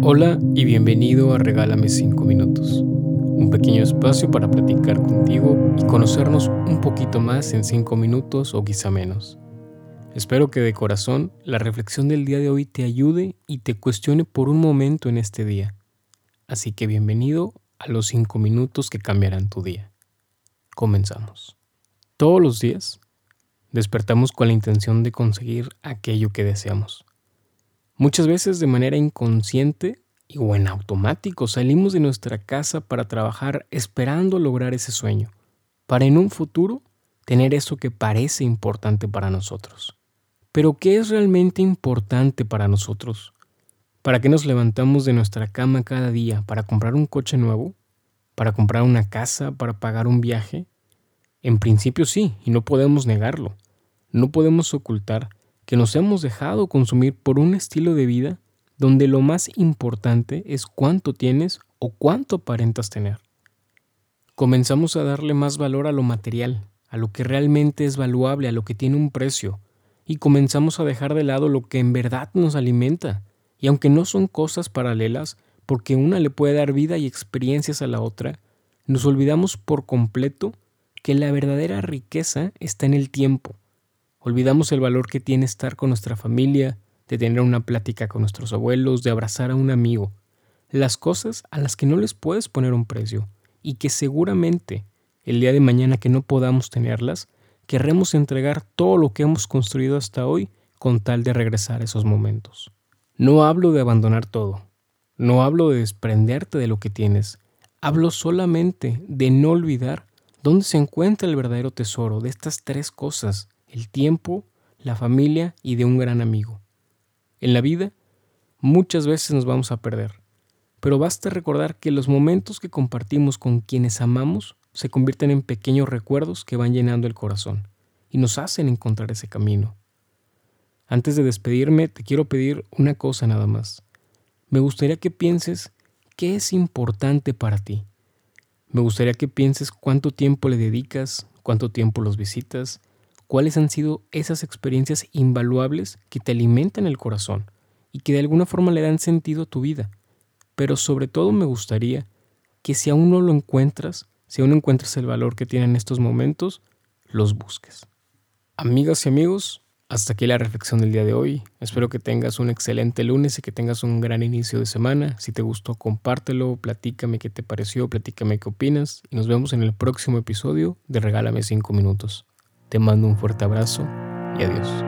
Hola y bienvenido a Regálame 5 minutos, un pequeño espacio para platicar contigo y conocernos un poquito más en 5 minutos o quizá menos. Espero que de corazón la reflexión del día de hoy te ayude y te cuestione por un momento en este día. Así que bienvenido a los 5 minutos que cambiarán tu día. Comenzamos. Todos los días despertamos con la intención de conseguir aquello que deseamos. Muchas veces de manera inconsciente y o en automático salimos de nuestra casa para trabajar esperando lograr ese sueño, para en un futuro tener eso que parece importante para nosotros. Pero ¿qué es realmente importante para nosotros? ¿Para qué nos levantamos de nuestra cama cada día? ¿Para comprar un coche nuevo? ¿Para comprar una casa? ¿Para pagar un viaje? En principio sí, y no podemos negarlo. No podemos ocultar que nos hemos dejado consumir por un estilo de vida donde lo más importante es cuánto tienes o cuánto aparentas tener. Comenzamos a darle más valor a lo material, a lo que realmente es valuable, a lo que tiene un precio, y comenzamos a dejar de lado lo que en verdad nos alimenta. Y aunque no son cosas paralelas, porque una le puede dar vida y experiencias a la otra, nos olvidamos por completo que la verdadera riqueza está en el tiempo, Olvidamos el valor que tiene estar con nuestra familia, de tener una plática con nuestros abuelos, de abrazar a un amigo. Las cosas a las que no les puedes poner un precio y que seguramente el día de mañana que no podamos tenerlas, querremos entregar todo lo que hemos construido hasta hoy con tal de regresar a esos momentos. No hablo de abandonar todo, no hablo de desprenderte de lo que tienes, hablo solamente de no olvidar dónde se encuentra el verdadero tesoro de estas tres cosas el tiempo, la familia y de un gran amigo. En la vida, muchas veces nos vamos a perder, pero basta recordar que los momentos que compartimos con quienes amamos se convierten en pequeños recuerdos que van llenando el corazón y nos hacen encontrar ese camino. Antes de despedirme, te quiero pedir una cosa nada más. Me gustaría que pienses qué es importante para ti. Me gustaría que pienses cuánto tiempo le dedicas, cuánto tiempo los visitas, cuáles han sido esas experiencias invaluables que te alimentan el corazón y que de alguna forma le dan sentido a tu vida. Pero sobre todo me gustaría que si aún no lo encuentras, si aún no encuentras el valor que tienen estos momentos, los busques. Amigas y amigos, hasta aquí la reflexión del día de hoy. Espero que tengas un excelente lunes y que tengas un gran inicio de semana. Si te gustó, compártelo, platícame qué te pareció, platícame qué opinas y nos vemos en el próximo episodio de Regálame 5 minutos. Te mando un fuerte abrazo y adiós.